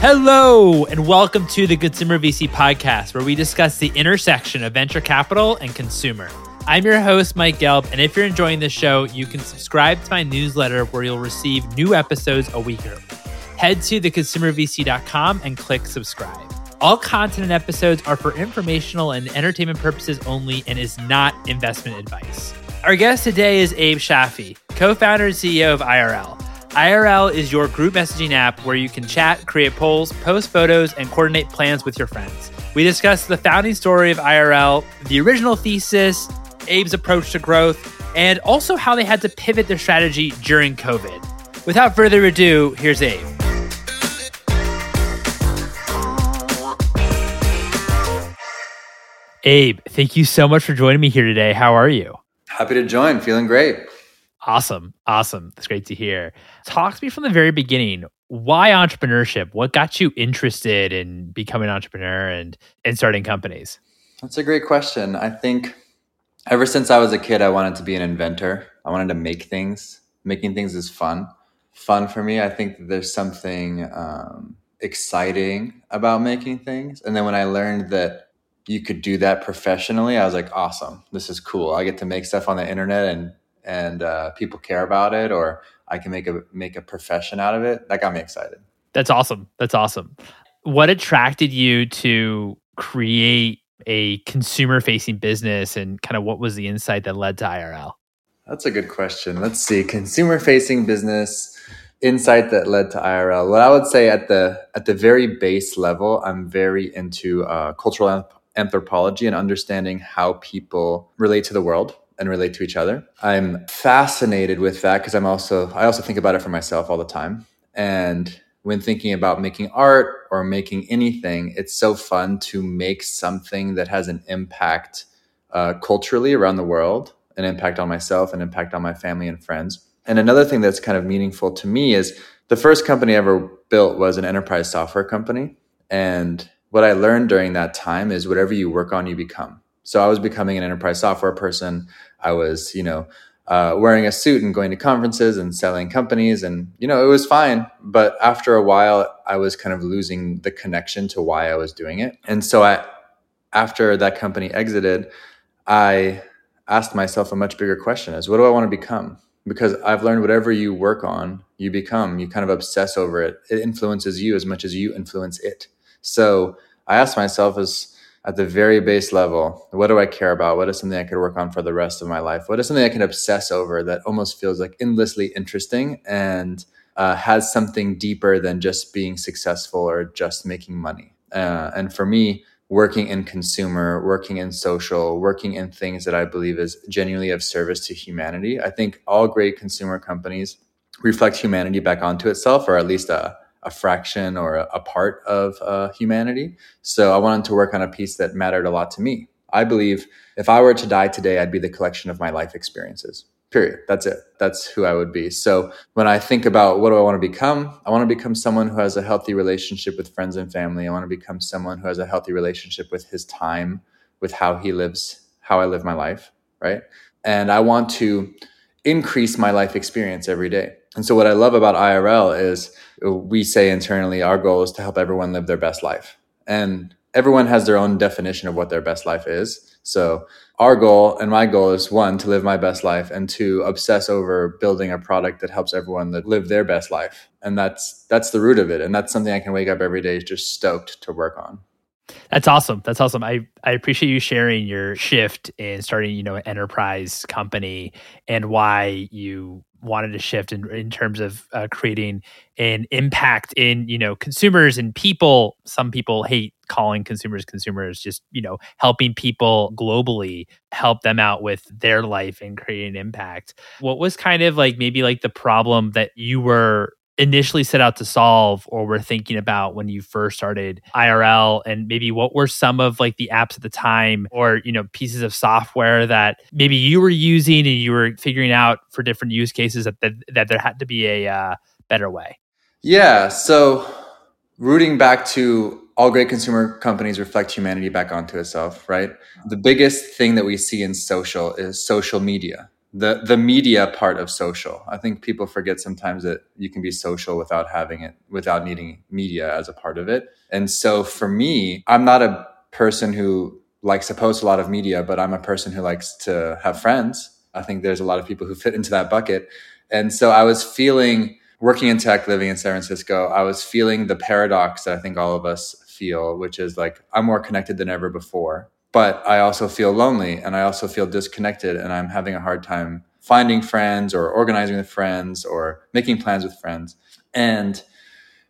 Hello, and welcome to the Consumer VC podcast, where we discuss the intersection of venture capital and consumer. I'm your host, Mike Gelb, and if you're enjoying this show, you can subscribe to my newsletter where you'll receive new episodes a week early. Head to theconsumervc.com and click subscribe. All content and episodes are for informational and entertainment purposes only and is not investment advice. Our guest today is Abe Shafi, co founder and CEO of IRL. IRL is your group messaging app where you can chat, create polls, post photos, and coordinate plans with your friends. We discuss the founding story of IRL, the original thesis, Abe's approach to growth, and also how they had to pivot their strategy during COVID. Without further ado, here's Abe. Abe, thank you so much for joining me here today. How are you? Happy to join. Feeling great. Awesome. Awesome. That's great to hear. Talk to me from the very beginning. Why entrepreneurship? What got you interested in becoming an entrepreneur and, and starting companies? That's a great question. I think ever since I was a kid, I wanted to be an inventor. I wanted to make things. Making things is fun. Fun for me. I think there's something um, exciting about making things. And then when I learned that you could do that professionally, I was like, awesome. This is cool. I get to make stuff on the internet and and uh, people care about it or I can make a make a profession out of it. That got me excited. That's awesome. That's awesome. What attracted you to create a consumer facing business and kind of what was the insight that led to IRL? That's a good question. Let's see. Consumer facing business insight that led to IRL. What I would say at the at the very base level, I'm very into uh, cultural anthropology and understanding how people relate to the world and relate to each other. I'm fascinated with that because I'm also I also think about it for myself all the time. And when thinking about making art or making anything, it's so fun to make something that has an impact uh, culturally around the world, an impact on myself, an impact on my family and friends. And another thing that's kind of meaningful to me is the first company I ever built was an enterprise software company. And what I learned during that time is whatever you work on, you become. So I was becoming an enterprise software person. I was, you know, uh, wearing a suit and going to conferences and selling companies, and you know, it was fine. But after a while, I was kind of losing the connection to why I was doing it. And so I, after that company exited, I asked myself a much bigger question: Is what do I want to become? Because I've learned whatever you work on, you become. You kind of obsess over it. It influences you as much as you influence it. So I asked myself, is at the very base level, what do I care about? What is something I could work on for the rest of my life? What is something I can obsess over that almost feels like endlessly interesting and uh, has something deeper than just being successful or just making money? Uh, and for me, working in consumer, working in social, working in things that I believe is genuinely of service to humanity. I think all great consumer companies reflect humanity back onto itself, or at least a a fraction or a, a part of uh, humanity. So I wanted to work on a piece that mattered a lot to me. I believe if I were to die today, I'd be the collection of my life experiences. Period. That's it. That's who I would be. So when I think about what do I want to become, I want to become someone who has a healthy relationship with friends and family. I want to become someone who has a healthy relationship with his time, with how he lives, how I live my life, right? And I want to increase my life experience every day. And so what I love about IRL is uh, we say internally our goal is to help everyone live their best life. And everyone has their own definition of what their best life is. So our goal and my goal is one to live my best life and to obsess over building a product that helps everyone live their best life. And that's that's the root of it and that's something I can wake up every day just stoked to work on. That's awesome. That's awesome. I, I appreciate you sharing your shift in starting, you know, an enterprise company and why you wanted to shift in, in terms of uh, creating an impact in you know consumers and people. Some people hate calling consumers consumers just you know helping people globally help them out with their life and creating impact. What was kind of like maybe like the problem that you were initially set out to solve or were thinking about when you first started IRL and maybe what were some of like the apps at the time or you know pieces of software that maybe you were using and you were figuring out for different use cases that that, that there had to be a uh, better way? Yeah so rooting back to all great consumer companies reflect humanity back onto itself right? The biggest thing that we see in social is social media the the media part of social. I think people forget sometimes that you can be social without having it, without needing media as a part of it. And so for me, I'm not a person who likes to post a lot of media, but I'm a person who likes to have friends. I think there's a lot of people who fit into that bucket. And so I was feeling working in tech, living in San Francisco, I was feeling the paradox that I think all of us feel, which is like I'm more connected than ever before but I also feel lonely and I also feel disconnected and I'm having a hard time finding friends or organizing with friends or making plans with friends. And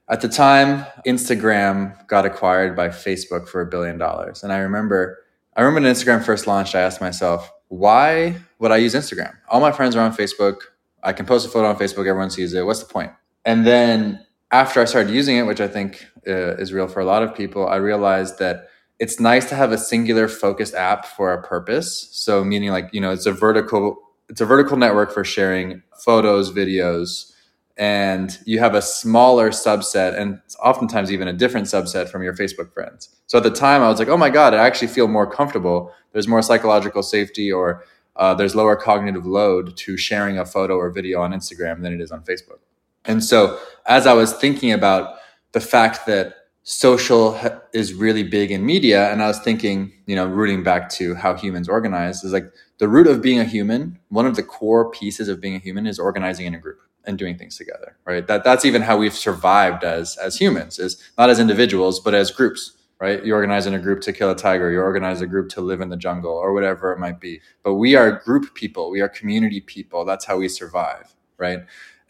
at the time, Instagram got acquired by Facebook for a billion dollars. And I remember, I remember when Instagram first launched, I asked myself, why would I use Instagram? All my friends are on Facebook. I can post a photo on Facebook. Everyone sees it. What's the point? And then after I started using it, which I think uh, is real for a lot of people, I realized that it's nice to have a singular focused app for a purpose. So meaning like, you know, it's a vertical it's a vertical network for sharing photos, videos, and you have a smaller subset and oftentimes even a different subset from your Facebook friends. So at the time I was like, "Oh my god, I actually feel more comfortable. There's more psychological safety or uh, there's lower cognitive load to sharing a photo or video on Instagram than it is on Facebook." And so as I was thinking about the fact that social is really big in media and i was thinking you know rooting back to how humans organize is like the root of being a human one of the core pieces of being a human is organizing in a group and doing things together right? That that's even how we've survived as as humans is not as individuals but as groups right? You organize in a group to kill a tiger you organize a group to live in the jungle or whatever it might be. But we are group people we are community people that's how we survive right?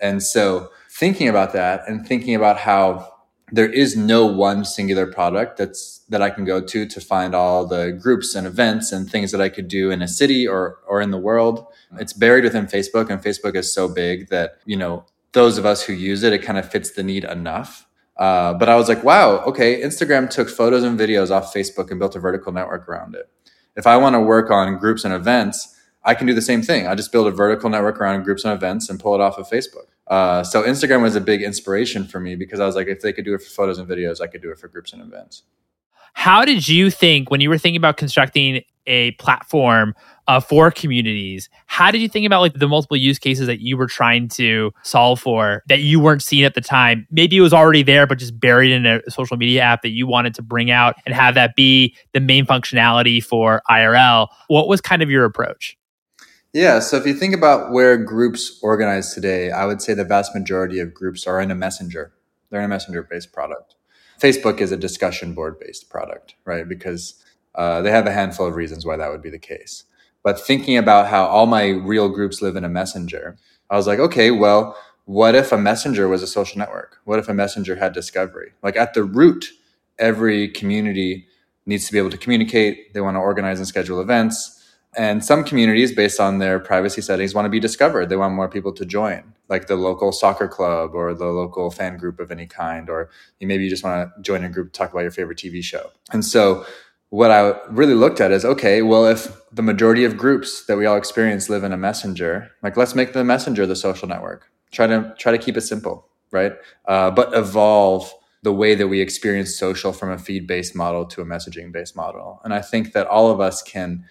And so thinking about that and thinking about how there is no one singular product that's that I can go to to find all the groups and events and things that I could do in a city or or in the world. It's buried within Facebook and Facebook is so big that, you know, those of us who use it, it kind of fits the need enough. Uh, but I was like, wow, okay, Instagram took photos and videos off Facebook and built a vertical network around it. If I want to work on groups and events, I can do the same thing. I just build a vertical network around groups and events and pull it off of Facebook. Uh, so Instagram was a big inspiration for me because I was like, if they could do it for photos and videos, I could do it for groups and events. How did you think when you were thinking about constructing a platform uh, for communities? How did you think about like the multiple use cases that you were trying to solve for that you weren't seeing at the time? Maybe it was already there, but just buried in a social media app that you wanted to bring out and have that be the main functionality for IRL. What was kind of your approach? Yeah, so if you think about where groups organize today, I would say the vast majority of groups are in a messenger. They're in a messenger based product. Facebook is a discussion board based product, right? Because uh, they have a handful of reasons why that would be the case. But thinking about how all my real groups live in a messenger, I was like, okay, well, what if a messenger was a social network? What if a messenger had discovery? Like at the root, every community needs to be able to communicate. They want to organize and schedule events and some communities, based on their privacy settings, want to be discovered. They want more people to join, like the local soccer club or the local fan group of any kind, or maybe you just want to join a group to talk about your favorite TV show. And so, what I really looked at is okay, well, if the majority of groups that we all experience live in a messenger, like let's make the messenger the social network. Try to try to keep it simple, right? Uh, but evolve the way that we experience social from a feed based model to a messaging based model. And I think that all of us can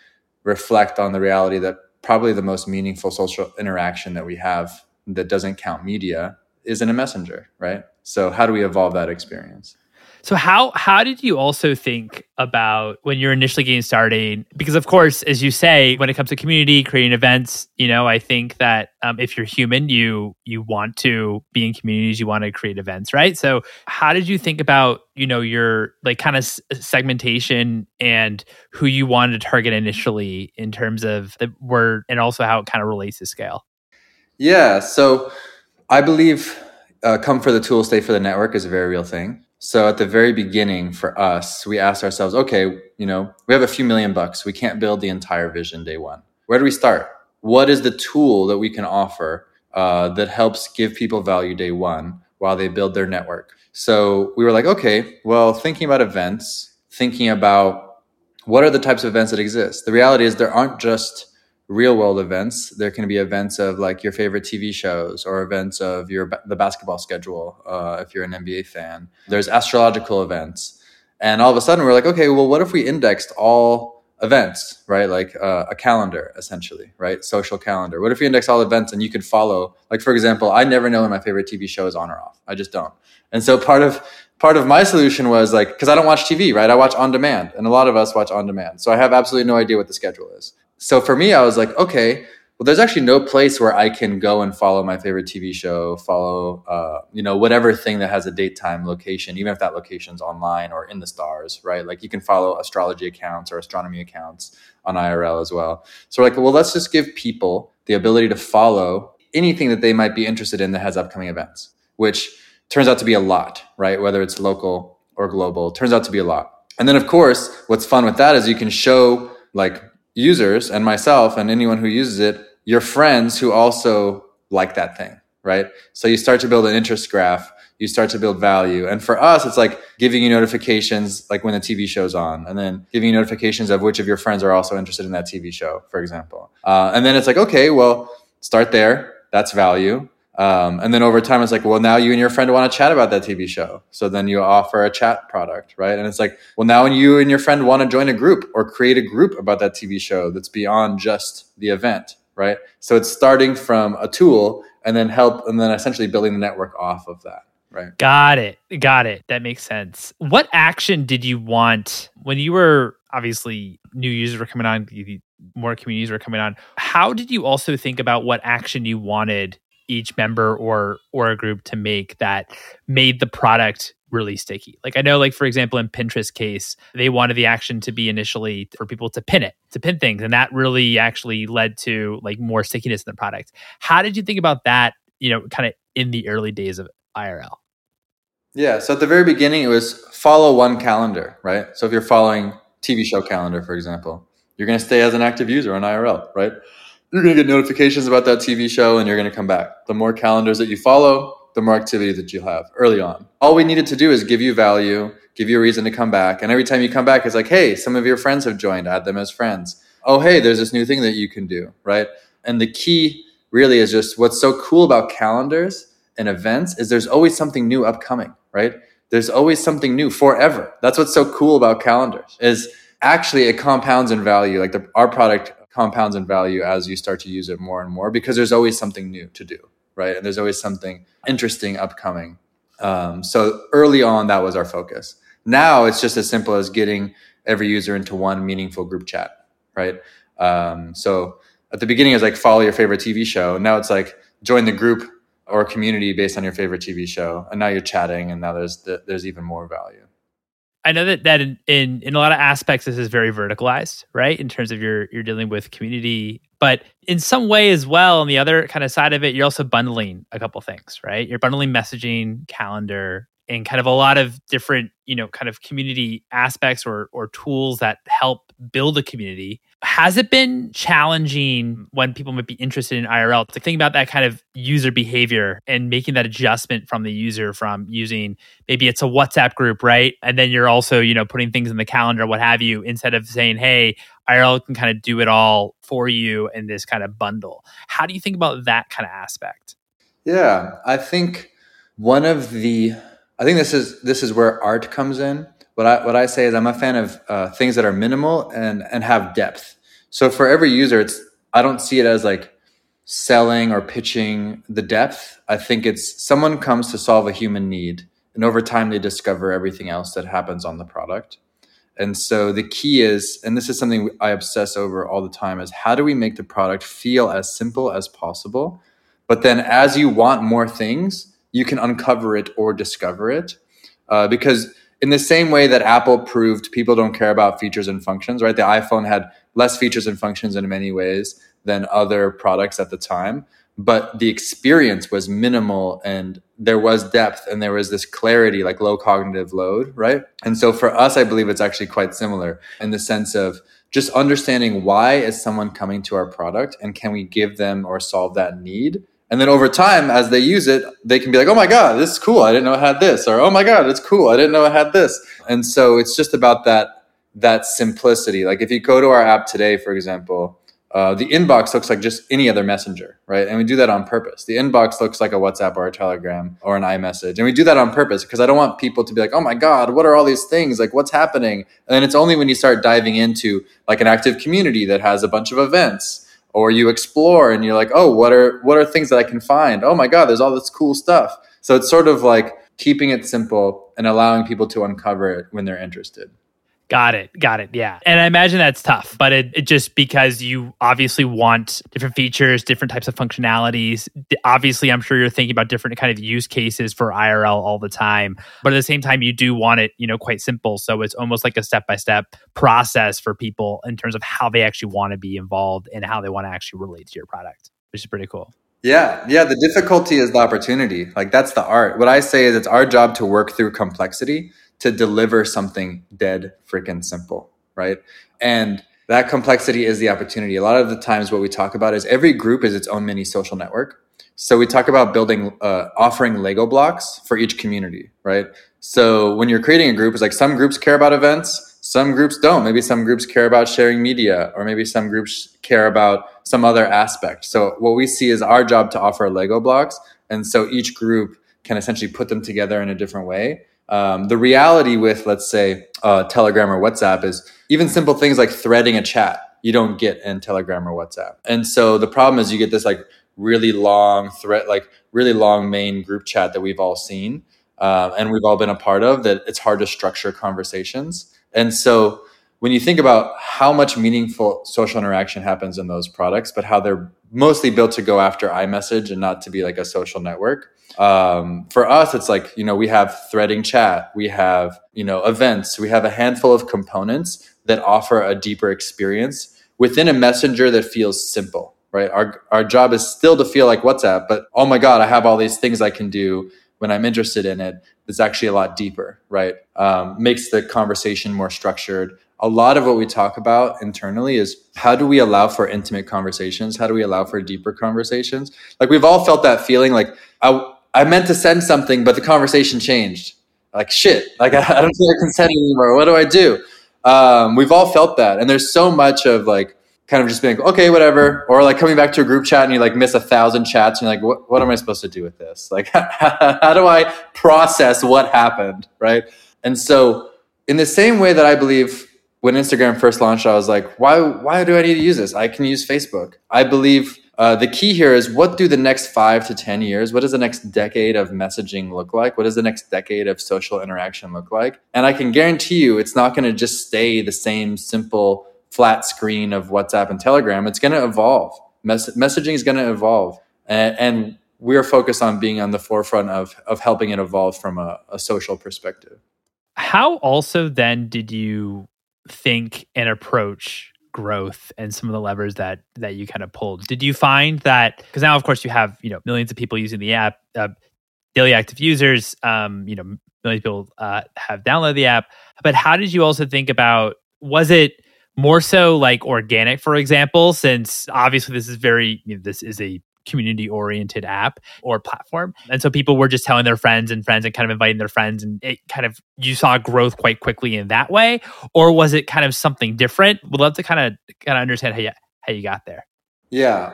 reflect on the reality that probably the most meaningful social interaction that we have that doesn't count media is in a messenger, right? So how do we evolve that experience? So how how did you also think about when you're initially getting started? Because of course, as you say, when it comes to community creating events, you know, I think that um, if you're human, you you want to be in communities, you want to create events, right? So how did you think about you know your like kind of segmentation and who you wanted to target initially in terms of the word and also how it kind of relates to scale? Yeah, so I believe uh, come for the tool, stay for the network is a very real thing. So at the very beginning for us, we asked ourselves, okay, you know, we have a few million bucks. We can't build the entire vision day one. Where do we start? What is the tool that we can offer uh, that helps give people value day one while they build their network? So we were like, okay, well, thinking about events, thinking about what are the types of events that exist. The reality is there aren't just real world events. There can be events of like your favorite TV shows or events of your the basketball schedule uh, if you're an NBA fan. There's astrological events, and all of a sudden we're like, okay, well, what if we indexed all events, right? Like uh, a calendar, essentially, right? Social calendar. What if you index all events and you could follow? Like for example, I never know when my favorite TV show is on or off. I just don't. And so part of part of my solution was like because I don't watch TV, right? I watch on demand, and a lot of us watch on demand. So I have absolutely no idea what the schedule is. So for me, I was like, okay, well, there's actually no place where I can go and follow my favorite TV show, follow, uh, you know, whatever thing that has a date, time, location, even if that location's online or in the stars, right? Like you can follow astrology accounts or astronomy accounts on IRL as well. So like, well, let's just give people the ability to follow anything that they might be interested in that has upcoming events, which turns out to be a lot, right? Whether it's local or global, turns out to be a lot. And then, of course, what's fun with that is you can show like users and myself and anyone who uses it, your friends who also like that thing, right? So you start to build an interest graph, you start to build value. And for us, it's like giving you notifications like when the TV show's on, and then giving you notifications of which of your friends are also interested in that TV show, for example. Uh, and then it's like, okay, well, start there. That's value. Um, and then over time, it's like, well, now you and your friend want to chat about that TV show. So then you offer a chat product, right? And it's like, well, now you and your friend want to join a group or create a group about that TV show that's beyond just the event, right? So it's starting from a tool and then help, and then essentially building the network off of that. Right. Got it. Got it. That makes sense. What action did you want when you were obviously new users were coming on, more communities were coming on? How did you also think about what action you wanted each member or or a group to make that made the product really sticky. Like I know like for example in Pinterest case, they wanted the action to be initially for people to pin it, to pin things and that really actually led to like more stickiness in the product. How did you think about that, you know, kind of in the early days of IRL? Yeah, so at the very beginning it was follow one calendar, right? So if you're following TV show calendar for example, you're going to stay as an active user on IRL, right? You're going to get notifications about that TV show and you're going to come back. The more calendars that you follow, the more activity that you have early on. All we needed to do is give you value, give you a reason to come back. And every time you come back, it's like, hey, some of your friends have joined, add them as friends. Oh, hey, there's this new thing that you can do, right? And the key really is just what's so cool about calendars and events is there's always something new upcoming, right? There's always something new forever. That's what's so cool about calendars is actually it compounds in value. Like the, our product compounds in value as you start to use it more and more because there's always something new to do, right? And there's always something interesting upcoming. Um, so early on, that was our focus. Now it's just as simple as getting every user into one meaningful group chat, right? Um, so at the beginning, it's like follow your favorite TV show. Now it's like join the group or community based on your favorite TV show, and now you're chatting, and now there's there's even more value. I know that that in, in, in a lot of aspects this is very verticalized, right? In terms of your you're dealing with community, but in some way as well, on the other kind of side of it, you're also bundling a couple things, right? You're bundling messaging, calendar, and kind of a lot of different you know kind of community aspects or or tools that help build a community has it been challenging when people might be interested in irl to think about that kind of user behavior and making that adjustment from the user from using maybe it's a whatsapp group right and then you're also you know putting things in the calendar what have you instead of saying hey irl can kind of do it all for you in this kind of bundle how do you think about that kind of aspect yeah i think one of the I think this is this is where art comes in. What I what I say is I'm a fan of uh, things that are minimal and and have depth. So for every user, it's I don't see it as like selling or pitching the depth. I think it's someone comes to solve a human need, and over time they discover everything else that happens on the product. And so the key is, and this is something I obsess over all the time, is how do we make the product feel as simple as possible? But then as you want more things, you can uncover it or discover it. Uh, because in the same way that Apple proved people don't care about features and functions, right? The iPhone had less features and functions in many ways than other products at the time, but the experience was minimal and there was depth and there was this clarity, like low cognitive load, right? And so for us, I believe it's actually quite similar in the sense of just understanding why is someone coming to our product and can we give them or solve that need and then over time, as they use it, they can be like, oh my God, this is cool. I didn't know it had this. Or, oh my God, it's cool. I didn't know it had this. And so it's just about that, that simplicity. Like if you go to our app today, for example, uh, the inbox looks like just any other messenger, right? And we do that on purpose. The inbox looks like a WhatsApp or a Telegram or an iMessage. And we do that on purpose because I don't want people to be like, oh my God, what are all these things? Like, what's happening? And it's only when you start diving into like an active community that has a bunch of events or you explore and you're like, oh, what are what are things that I can find? Oh my God, there's all this cool stuff. So it's sort of like keeping it simple and allowing people to uncover it when they're interested. Got it. Got it. Yeah. And I imagine that's tough, but it, it, just because you obviously want different features, different types of functionalities. Obviously, I'm sure you're thinking about different kind of use cases for IRL all the time, but at the same time, you do want it, you know, quite simple. So it's almost like a step by step process for people in terms of how they actually want to be involved and how they want to actually relate to your product, which is pretty cool. Yeah, yeah. The difficulty is the opportunity. Like that's the art. What I say is it's our job to work through complexity to deliver something dead freaking simple, right? And that complexity is the opportunity. A lot of the times, what we talk about is every group is its own mini social network. So we talk about building, uh, offering Lego blocks for each community, right? So when you're creating a group, it's like some groups care about events, some groups don't. Maybe some groups care about sharing media, or maybe some groups care about some other aspect. So what we see is our job to offer Lego blocks, and so each group can essentially put them together in a different way um, the reality with, let's say, uh, Telegram or WhatsApp is even simple things like threading a chat you don't get in Telegram or WhatsApp. And so the problem is you get this like really long thread, like really long main group chat that we've all seen uh, and we've all been a part of that it's hard to structure conversations. And so when you think about how much meaningful social interaction happens in those products, but how they're mostly built to go after iMessage and not to be like a social network, um, for us it's like you know we have threading chat we have you know events we have a handful of components that offer a deeper experience within a messenger that feels simple right? Our, our job is still to feel like whatsapp but oh my god i have all these things i can do when i'm interested in it it's actually a lot deeper right? Um, makes the conversation more structured. A lot of what we talk about internally is how do we allow for intimate conversations? How do we allow for deeper conversations? Like we've all felt that feeling like I, I meant to send something, but the conversation changed. Like shit, like I, I don't feel like consenting anymore. What do I do? Um, we've all felt that, and there's so much of like kind of just being like, okay, whatever, or like coming back to a group chat and you like miss a thousand chats and you're like, what, what am I supposed to do with this? Like, how do I process what happened, right? And so, in the same way that I believe when Instagram first launched, I was like, why why do I need to use this? I can use Facebook. I believe uh, the key here is what do the next five to 10 years, what does the next decade of messaging look like? What does the next decade of social interaction look like? And I can guarantee you it's not going to just stay the same simple flat screen of WhatsApp and Telegram. It's going to evolve. Mess- messaging is going to evolve. And, and, we're focused on being on the forefront of, of helping it evolve from a, a social perspective. How also then did you think and approach growth and some of the levers that that you kind of pulled. Did you find that because now of course you have you know millions of people using the app uh, daily active users um, you know millions of people uh, have downloaded the app but how did you also think about was it more so like organic for example since obviously this is very you know, this is a community oriented app or platform. And so people were just telling their friends and friends and kind of inviting their friends and it kind of you saw growth quite quickly in that way or was it kind of something different? We'd love to kind of kind of understand how you how you got there. Yeah.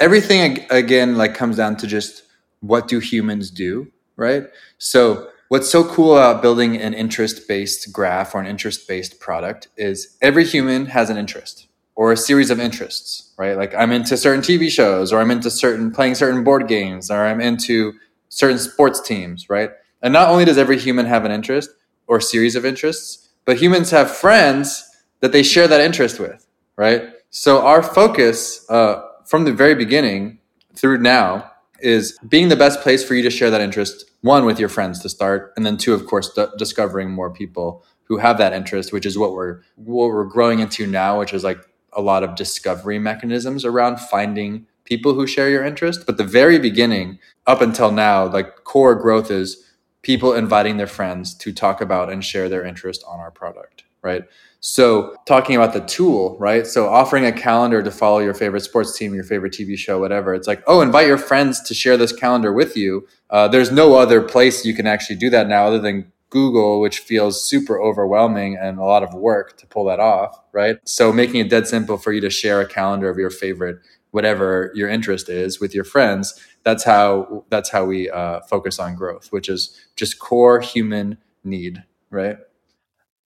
Everything again like comes down to just what do humans do, right? So what's so cool about building an interest based graph or an interest based product is every human has an interest or a series of interests, right? Like I'm into certain TV shows, or I'm into certain playing certain board games, or I'm into certain sports teams, right? And not only does every human have an interest or series of interests, but humans have friends that they share that interest with, right? So our focus uh, from the very beginning through now is being the best place for you to share that interest. One with your friends to start, and then two, of course, d- discovering more people who have that interest, which is what we're what we're growing into now, which is like a lot of discovery mechanisms around finding people who share your interest. But the very beginning, up until now, like core growth is people inviting their friends to talk about and share their interest on our product, right? So, talking about the tool, right? So, offering a calendar to follow your favorite sports team, your favorite TV show, whatever. It's like, oh, invite your friends to share this calendar with you. Uh, there's no other place you can actually do that now other than Google, which feels super overwhelming and a lot of work to pull that off, right? So making it dead simple for you to share a calendar of your favorite whatever your interest is with your friends that's how that's how we uh, focus on growth which is just core human need right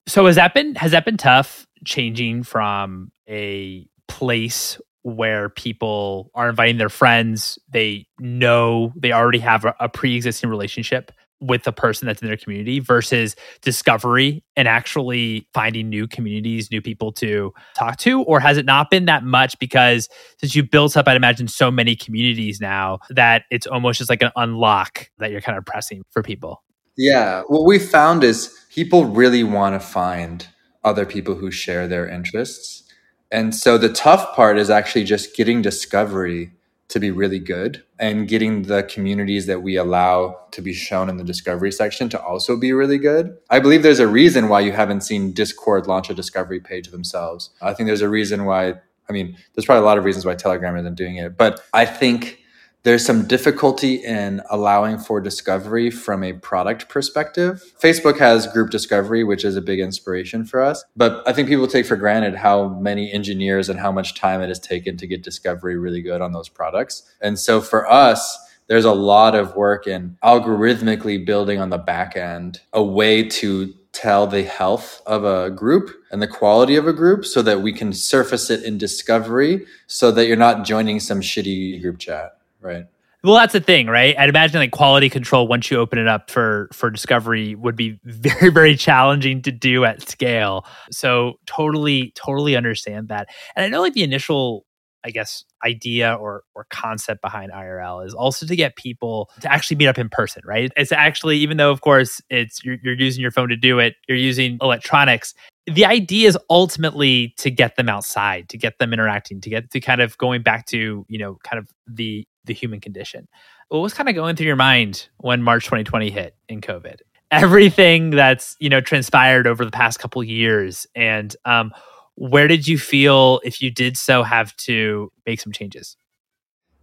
so has that been has that been tough changing from a place where people are inviting their friends they know they already have a, a pre-existing relationship with the person that's in their community versus discovery and actually finding new communities, new people to talk to? Or has it not been that much because since you built up, I'd imagine, so many communities now that it's almost just like an unlock that you're kind of pressing for people? Yeah. What we found is people really want to find other people who share their interests. And so the tough part is actually just getting discovery to be really good and getting the communities that we allow to be shown in the discovery section to also be really good. I believe there's a reason why you haven't seen Discord launch a discovery page themselves. I think there's a reason why, I mean, there's probably a lot of reasons why Telegram isn't doing it, but I think there's some difficulty in allowing for discovery from a product perspective. Facebook has group discovery, which is a big inspiration for us. But I think people take for granted how many engineers and how much time it has taken to get discovery really good on those products. And so for us, there's a lot of work in algorithmically building on the back end a way to tell the health of a group and the quality of a group so that we can surface it in discovery so that you're not joining some shitty group chat. Right. Well, that's the thing, right? I'd imagine like quality control once you open it up for for discovery would be very very challenging to do at scale. So totally totally understand that. And I know like the initial I guess idea or or concept behind IRL is also to get people to actually meet up in person, right? It's actually even though of course it's you're, you're using your phone to do it, you're using electronics. The idea is ultimately to get them outside, to get them interacting, to get to kind of going back to you know kind of the the human condition. What was kind of going through your mind when March 2020 hit in COVID? Everything that's you know transpired over the past couple years, and um, where did you feel if you did so have to make some changes?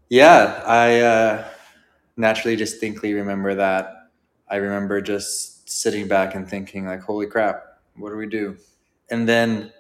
Yeah, I uh, naturally distinctly remember that. I remember just sitting back and thinking, like, "Holy crap, what do we do?" And then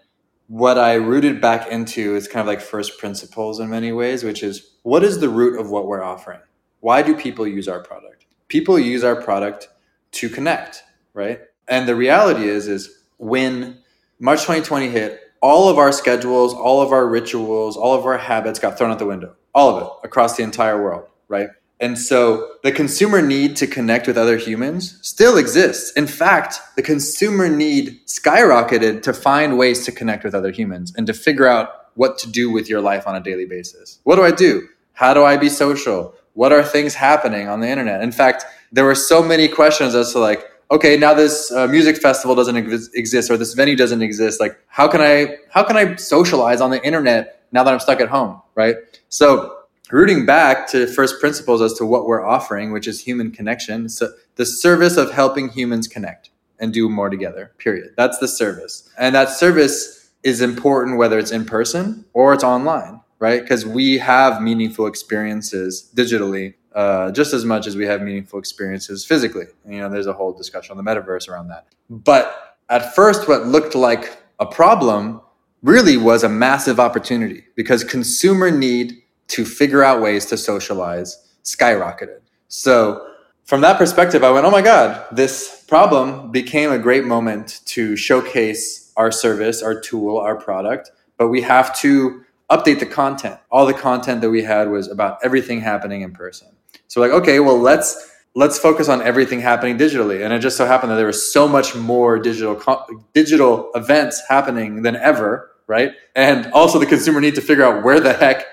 what I rooted back into is kind of like first principles in many ways, which is what is the root of what we're offering? Why do people use our product? People use our product to connect, right? And the reality is, is when March 2020 hit, all of our schedules, all of our rituals, all of our habits got thrown out the window. All of it across the entire world, right? And so the consumer need to connect with other humans still exists. In fact, the consumer need skyrocketed to find ways to connect with other humans and to figure out what to do with your life on a daily basis. What do I do? How do I be social? What are things happening on the internet? In fact, there were so many questions as to like, okay, now this uh, music festival doesn't ex- exist or this venue doesn't exist. Like, how can I how can I socialize on the internet now that I'm stuck at home, right? So rooting back to first principles as to what we're offering, which is human connection. So the service of helping humans connect and do more together, period. That's the service. And that service is important whether it's in person or it's online, right? Because we have meaningful experiences digitally uh, just as much as we have meaningful experiences physically. You know, there's a whole discussion on the metaverse around that. But at first, what looked like a problem really was a massive opportunity because consumer need to figure out ways to socialize skyrocketed. So, from that perspective, I went, oh my God, this problem became a great moment to showcase our service, our tool, our product, but we have to update the content. All the content that we had was about everything happening in person. So, like, okay, well, let's let's focus on everything happening digitally. And it just so happened that there was so much more digital digital events happening than ever, right? And also the consumer need to figure out where the heck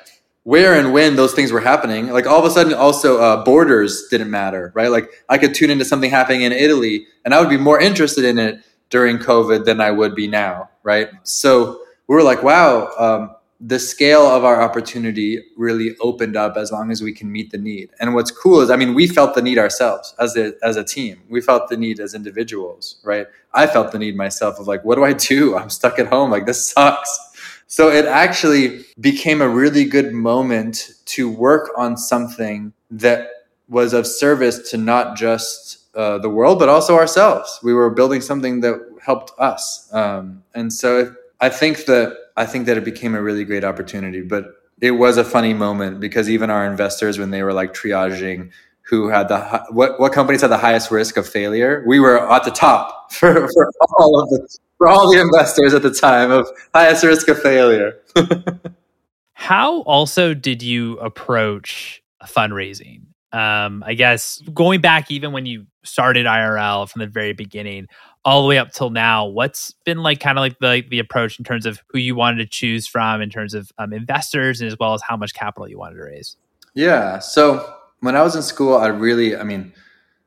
where and when those things were happening. Like all of a sudden, also uh, borders didn't matter, right? Like I could tune into something happening in Italy, and I would be more interested in it during COVID than I would be now, right? So we were like, wow, um, the scale of our opportunity really opened up as long as we can meet the need. And what's cool is, I mean, we felt the need ourselves as a as a team. We felt the need as individuals, right? I felt the need myself of like, what do I do? I'm stuck at home. Like this sucks so it actually became a really good moment to work on something that was of service to not just uh, the world, but also ourselves. We were building something that helped us, um, and so I think that I think that it became a really great opportunity. But it was a funny moment because even our investors, when they were like triaging who had the what what companies had the highest risk of failure, we were at the top for, for all of the for all the investors at the time of highest risk of failure. How also did you approach fundraising? Um, I guess going back even when you started IRL from the very beginning, all the way up till now, what's been like kind of like the the approach in terms of who you wanted to choose from, in terms of um, investors, and as well as how much capital you wanted to raise? Yeah. So when I was in school, I really, I mean,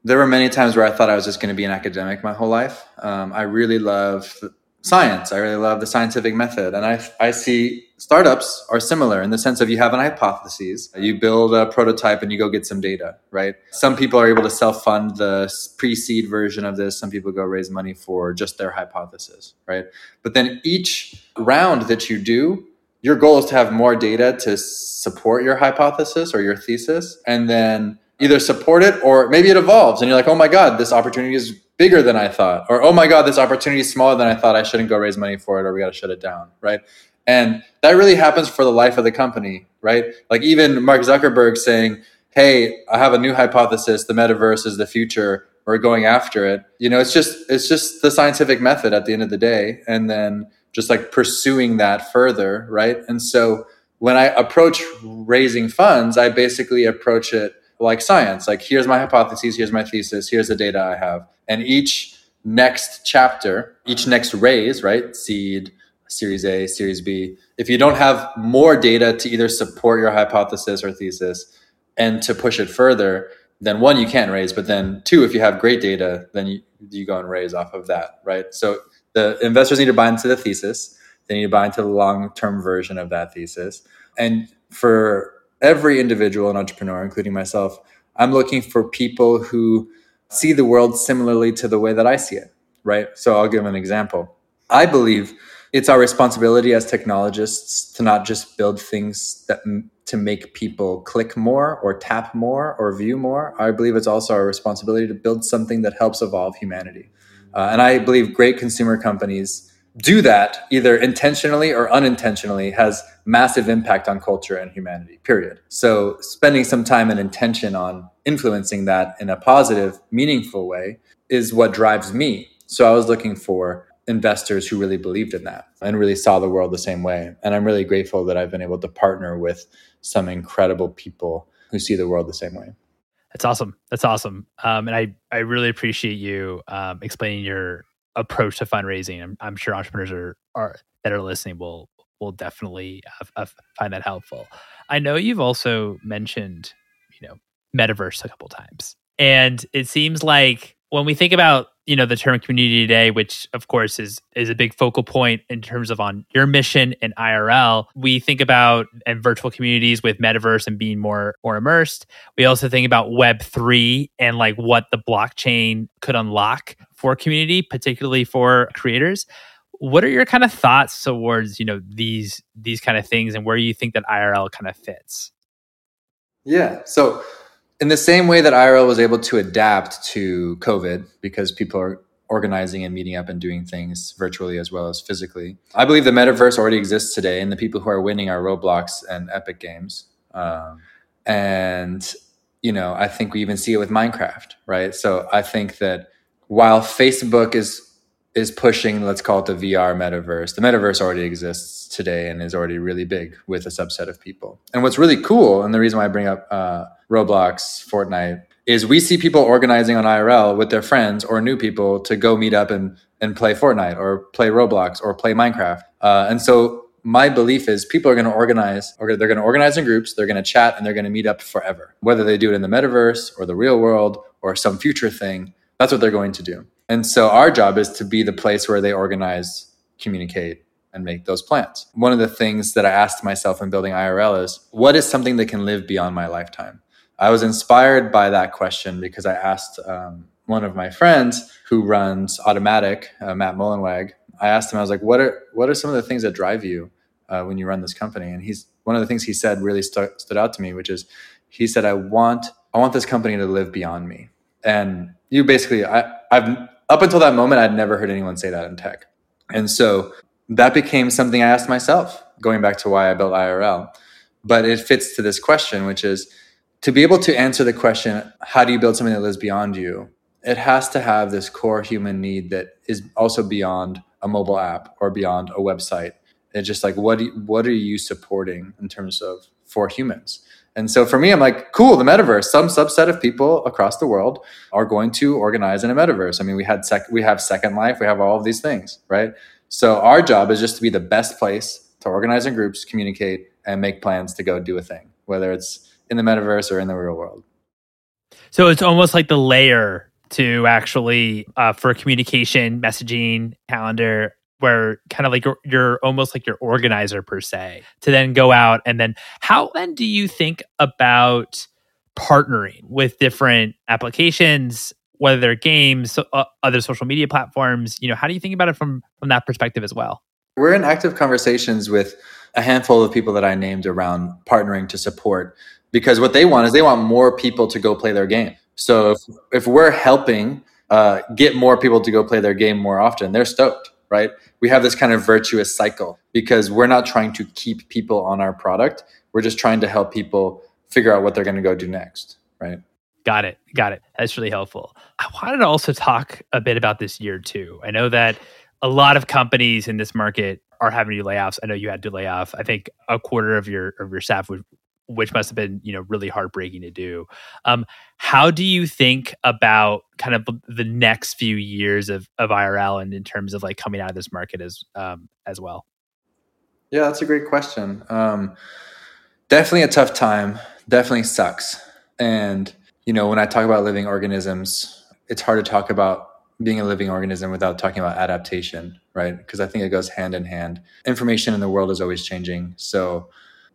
there were many times where I thought I was just going to be an academic my whole life. Um, I really love science. I really love the scientific method, and I I see startups are similar in the sense of you have an hypothesis, you build a prototype, and you go get some data. Right? Some people are able to self fund the pre seed version of this. Some people go raise money for just their hypothesis. Right? But then each round that you do, your goal is to have more data to support your hypothesis or your thesis, and then either support it or maybe it evolves and you're like, oh my God, this opportunity is bigger than I thought. Or, oh my God, this opportunity is smaller than I thought. I shouldn't go raise money for it or we got to shut it down. Right. And that really happens for the life of the company. Right. Like even Mark Zuckerberg saying, hey, I have a new hypothesis. The metaverse is the future. We're going after it. You know, it's just, it's just the scientific method at the end of the day. And then just like pursuing that further. Right. And so when I approach raising funds, I basically approach it like science like here's my hypotheses here's my thesis here's the data i have and each next chapter each next raise right seed series a series b if you don't have more data to either support your hypothesis or thesis and to push it further then one you can't raise but then two if you have great data then you, you go and raise off of that right so the investors need to buy into the thesis they need to buy into the long term version of that thesis and for every individual and entrepreneur, including myself, I'm looking for people who see the world similarly to the way that I see it, right? So I'll give an example. I believe it's our responsibility as technologists to not just build things that to make people click more or tap more or view more. I believe it's also our responsibility to build something that helps evolve humanity. Uh, and I believe great consumer companies do that either intentionally or unintentionally has massive impact on culture and humanity period so spending some time and intention on influencing that in a positive meaningful way is what drives me so i was looking for investors who really believed in that and really saw the world the same way. And i'm really grateful that i've been able to partner with some incredible people who see the world the same way. That's awesome. That's awesome. Um, and i i really appreciate you um, explaining your approach to fundraising. I'm, I'm sure entrepreneurs are, are that are listening will will definitely find that helpful. I know you've also mentioned, you know, metaverse a couple times, and it seems like when we think about you know the term community today which of course is is a big focal point in terms of on your mission and irl we think about and virtual communities with metaverse and being more more immersed. We also think about web 3 and like what the blockchain could unlock for community particularly for creators. What are your kind of thoughts towards you know these these kind of things and where you think that irl kind of fits? Yeah so in the same way that IRL was able to adapt to COVID because people are organizing and meeting up and doing things virtually as well as physically. I believe the metaverse already exists today, and the people who are winning are Roblox and Epic Games. Um, and you know, I think we even see it with Minecraft, right? So I think that while Facebook is is pushing, let's call it the VR metaverse. The metaverse already exists today and is already really big with a subset of people. And what's really cool, and the reason why I bring up uh, Roblox, Fortnite, is we see people organizing on IRL with their friends or new people to go meet up and, and play Fortnite or play Roblox or play Minecraft. Uh, and so my belief is people are going to organize or they're going to organize in groups, they're going to chat and they're going to meet up forever. Whether they do it in the metaverse or the real world or some future thing, that's what they're going to do. And so our job is to be the place where they organize, communicate, and make those plans. One of the things that I asked myself in building IRL is what is something that can live beyond my lifetime? I was inspired by that question because I asked um, one of my friends who runs Automattic, uh, Matt Mullenweg. I asked him, I was like, what are, what are some of the things that drive you uh, when you run this company? And he's, one of the things he said really stood out to me, which is he said, I want, I want this company to live beyond me. And you basically, I, I've up until that moment, I'd never heard anyone say that in tech. And so that became something I asked myself, going back to why I built IRL. But it fits to this question, which is to be able to answer the question, how do you build something that lives beyond you? It has to have this core human need that is also beyond a mobile app or beyond a website. It's just like, what, you, what are you supporting in terms of for humans? And so for me, I'm like, cool, the metaverse. Some subset of people across the world are going to organize in a metaverse. I mean, we had sec- we have Second Life, we have all of these things, right? So our job is just to be the best place to organize in groups, communicate, and make plans to go do a thing, whether it's in the metaverse or in the real world. So it's almost like the layer to actually uh, for communication, messaging, calendar, where kind of like you're, you're, almost like your organizer per se to then go out and then how then do you think about partnering with different applications whether they're games uh, other social media platforms? You know how do you think about it from from that perspective as well? We're in active conversations with a handful of people that i named around partnering to support because what they want is they want more people to go play their game. So if, if we're helping uh, get more people to go play their game more often they're stoked right? We have this kind of virtuous cycle because we're not trying to keep people on our product. We're just trying to help people figure out what they're going to go do next, right? Got it. Got it. That's really helpful. I wanted to also talk a bit about this year too. I know that a lot of companies in this market are having to layoffs. I know you had to lay off. I think a quarter of your of your staff was which must have been you know really heartbreaking to do. Um, how do you think about kind of the next few years of, of irl and in terms of like coming out of this market as um, as well? Yeah that's a great question. Um, definitely a tough time. Definitely sucks. And you know when i talk about living organisms it's hard to talk about being a living organism without talking about adaptation right? Because i think it goes hand in hand. Information in the world is always changing. So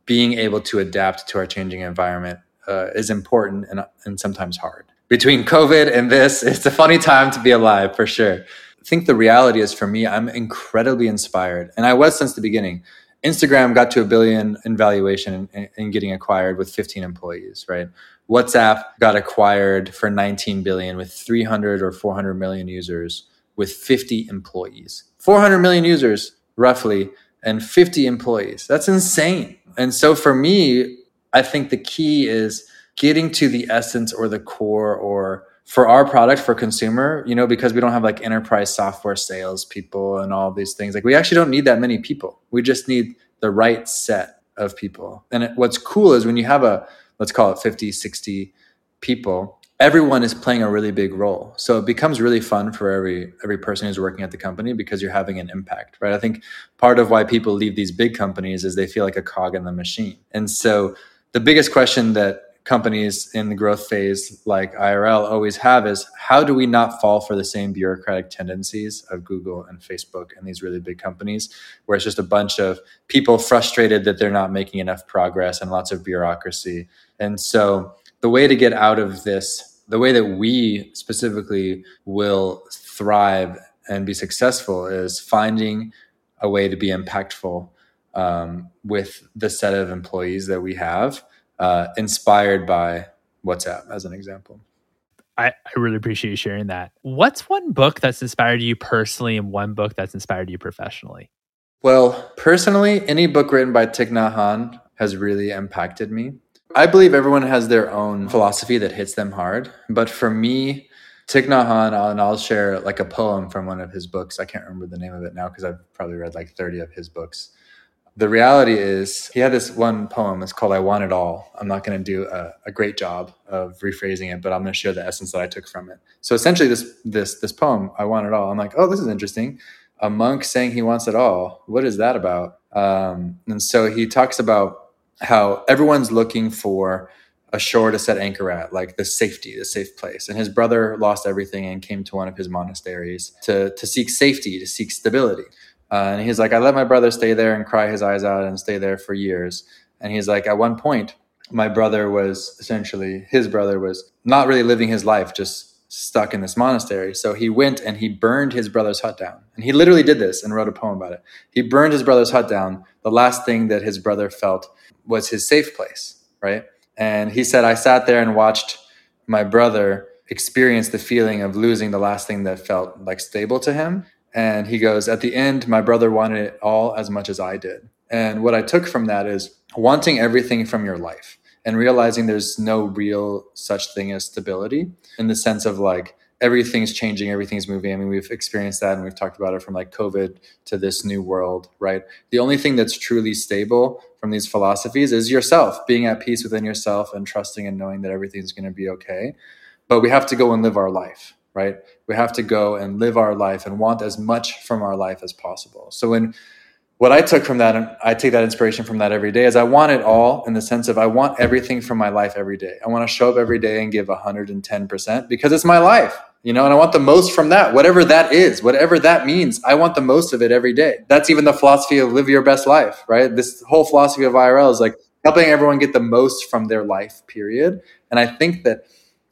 being able to adapt to our changing environment uh, is important and, and sometimes hard. Between COVID and this, it's a funny time to be alive for sure. I think the reality is for me, I'm incredibly inspired, and I was since the beginning. Instagram got to a billion in valuation and, getting acquired with 15 employees, right? WhatsApp got acquired for 19 billion with 300 or 400 million users with 50 employees. 400 million users roughly and 50 employees. That's insane. And so for me, I think the key is getting to the essence or the core or for our product for consumer, you know, because we don't have like enterprise software sales people and all these things. Like we actually don't need that many people. We just need the right set of people. And it, what's cool is when you have a let's call it 50, 60 people, everyone is playing a really big role. So it becomes really fun for every every person who's working at the company because you're having an impact, right? I think part of why people leave these big companies is they feel like a cog in the machine. And so the biggest question that companies in the growth phase like IRL always have is how do we not fall for the same bureaucratic tendencies of Google and Facebook and these really big companies where it's just a bunch of people frustrated that they're not making enough progress and lots of bureaucracy. And so the way to get out of this, the way that we specifically will thrive and be successful is finding a way to be impactful um, with the set of employees that we have, uh, inspired by WhatsApp, as an example. I, I really appreciate you sharing that. What's one book that's inspired you personally and one book that's inspired you professionally? Well, personally, any book written by Thich Nhat Hanh has really impacted me. I believe everyone has their own philosophy that hits them hard. But for me, Thich Nhat Hanh, and I'll share like a poem from one of his books. I can't remember the name of it now because I've probably read like 30 of his books. The reality is, he had this one poem. It's called I Want It All. I'm not going to do a, a, great job of rephrasing it, but I'm going to share the essence that I took from it. So essentially, this, this, this poem, I Want It All, I'm like, oh, this is interesting. A monk saying he wants it all. What is that about? Um, and so he talks about how everyone's looking for a shore to set anchor at, like the safety, the safe place. And his brother lost everything and came to one of his monasteries to, to seek safety, to seek stability. Uh, and he's like, I let my brother stay there and cry his eyes out and stay there for years. And he's like, at one point, my brother was essentially, his brother was not really living his life, just stuck in this monastery. So he went and he burned his brother's hut down. And he literally did this and wrote a poem about it. He burned his brother's hut down. The last thing that his brother felt was his safe place, right? And he said, I sat there and watched my brother experience the feeling of losing the last thing that felt like stable to him. And he goes, At the end, my brother wanted it all as much as I did. And what I took from that is wanting everything from your life and realizing there's no real such thing as stability in the sense of like everything's changing, everything's moving. I mean, we've experienced that and we've talked about it from like COVID to this new world, right? The only thing that's truly stable from these philosophies is yourself, being at peace within yourself and trusting and knowing that everything's going to be okay. But we have to go and live our life, right? We have to go and live our life and want as much from our life as possible. So when what I took from that, and I take that inspiration from that every day, is I want it all in the sense of I want everything from my life every day. I want to show up every day and give 110% because it's my life, you know, and I want the most from that, whatever that is, whatever that means. I want the most of it every day. That's even the philosophy of live your best life, right? This whole philosophy of IRL is like helping everyone get the most from their life, period. And I think that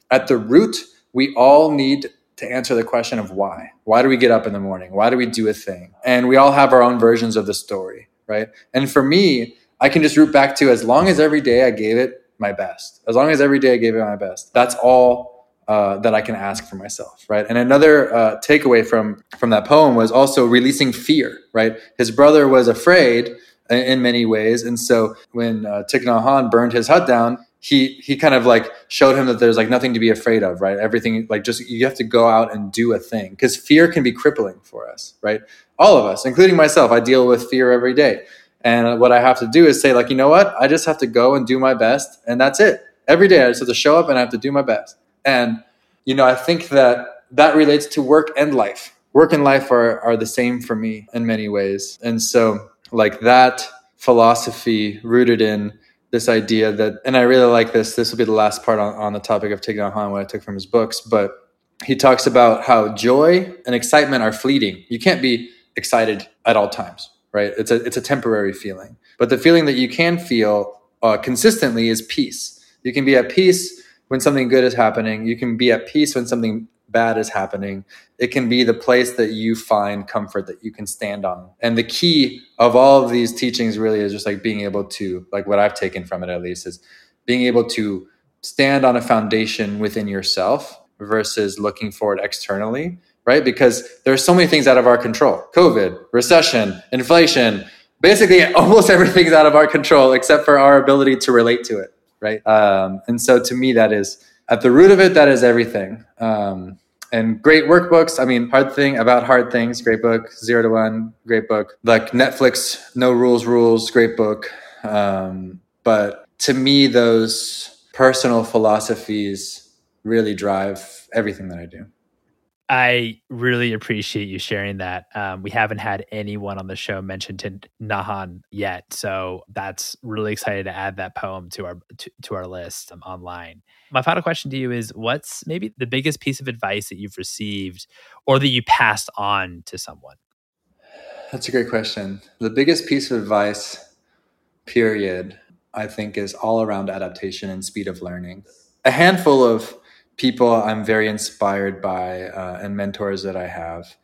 at the root, we all need to answer the question of why. Why do we get up in the morning? Why do we do a thing? And we all have our own versions of the story, right? And for me, I can just root back to as long as every day I gave it my best, as long as every day I gave it my best, that's all uh, that I can ask for myself, right? And another uh, takeaway from from that poem was also releasing fear, right? His brother was afraid in many ways, and so when uh, Thich Nhat Hanh burned his hut down, he he kind of like showed him that there's like nothing to be afraid of right? Everything like just you have to go out and do a thing because fear can be crippling for us right? All of us including myself i deal with fear every day. And what i have to do is say like you know what? I just have to go and do my best and that's it. Every day i just have to show up and i have to do my best. And you know i think that that relates to work and life. Work and life are are the same for me in many ways. And so like that philosophy rooted in this idea that, and I really like this. This will be the last part on, on the topic of Nhat Hanh, what I took from his books. But he talks about how joy and excitement are fleeting. You can't be excited at all times, right? It's a it's a temporary feeling. But the feeling that you can feel uh, consistently is peace. You can be at peace when something good is happening. You can be at peace when something bad is happening, it can be the place that you find comfort that you can stand on. And the key of all of these teachings really is just like being able to, like what I've taken from it at least, is being able to stand on a foundation within yourself versus looking for it externally, right? Because there's so many things out of our control COVID, recession, inflation. Basically, almost everything's out of our control except for our ability to relate to it, right? Um, and so to me, that is at the root of it, that is everything. Um, and great workbooks. I mean, hard thing about hard things. Great book. Zero to one. Great book. Like Netflix, No Rules Rules. Great book. Um, but to me, those personal philosophies really drive everything that I do. I really appreciate you sharing that. Um, we haven't had anyone on the show mention Nhat yet, so that's really excited to add that poem to our to, to our list um, online. My final question to you is: What's maybe the biggest piece of advice that you've received, or that you passed on to someone? That's a great question. The biggest piece of advice, period, I think, is all around adaptation and speed of learning. A handful of people I'm very inspired by uh, and mentors that I have.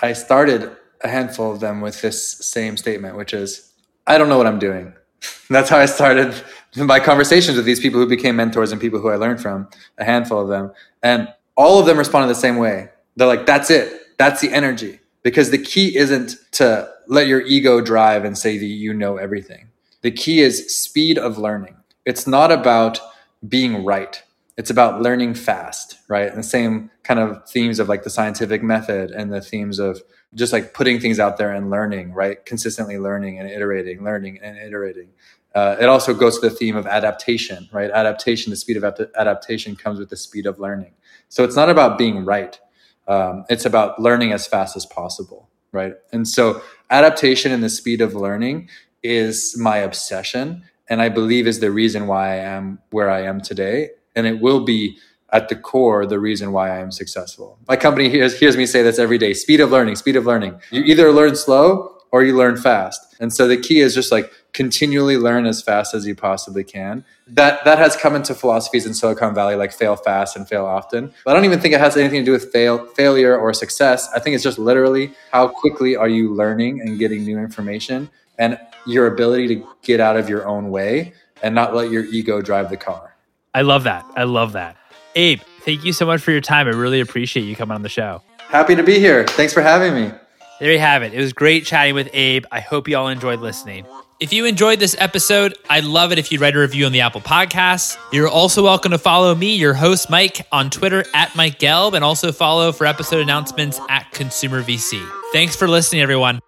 I started a handful of them with this same statement, which is, I don't know what I'm doing. That's how I started my conversations with these people who became mentors and people who I learned from, a handful of them. And all of them responded the same way. They're like, that's it. That's the energy. Because the key isn't to let your ego drive and say that you know everything. The key is speed of learning. It's not about being right it's about learning fast, right? And the same kind of themes of like the scientific method and the themes of just like putting things out there and learning, right? Consistently learning and iterating, learning and iterating. Uh, it also goes to the theme of adaptation, right? Adaptation, the speed of adaptation comes with the speed of learning. So it's not about being right. Um, it's about learning as fast as possible, right? And so adaptation and the speed of learning is my obsession. And I believe is the reason why I am where I am today and it will be at the core the reason why I am successful. My company hears, hears me say this every day speed of learning, speed of learning. You either learn slow or you learn fast. And so the key is just like continually learn as fast as you possibly can. That that has come into philosophies in Silicon Valley like fail fast and fail often. But I don't even think it has anything to do with fail failure or success. I think it's just literally how quickly are you learning and getting new information and your ability to get out of your own way and not let your ego drive the car. I love that. I love that. Abe, Thank you so much for your time. I really appreciate you coming on the show. Happy to be here. Thanks for having me. There you have it. It was great chatting with Abe. I hope you all enjoyed listening. If you enjoyed this episode, I'd love it if you'd write a review on the Apple Podcasts. You're also welcome to follow me, your host, Mike, on Twitter at Mike Gelb, and also follow for episode announcements at Consumer VC. Thanks for listening, everyone.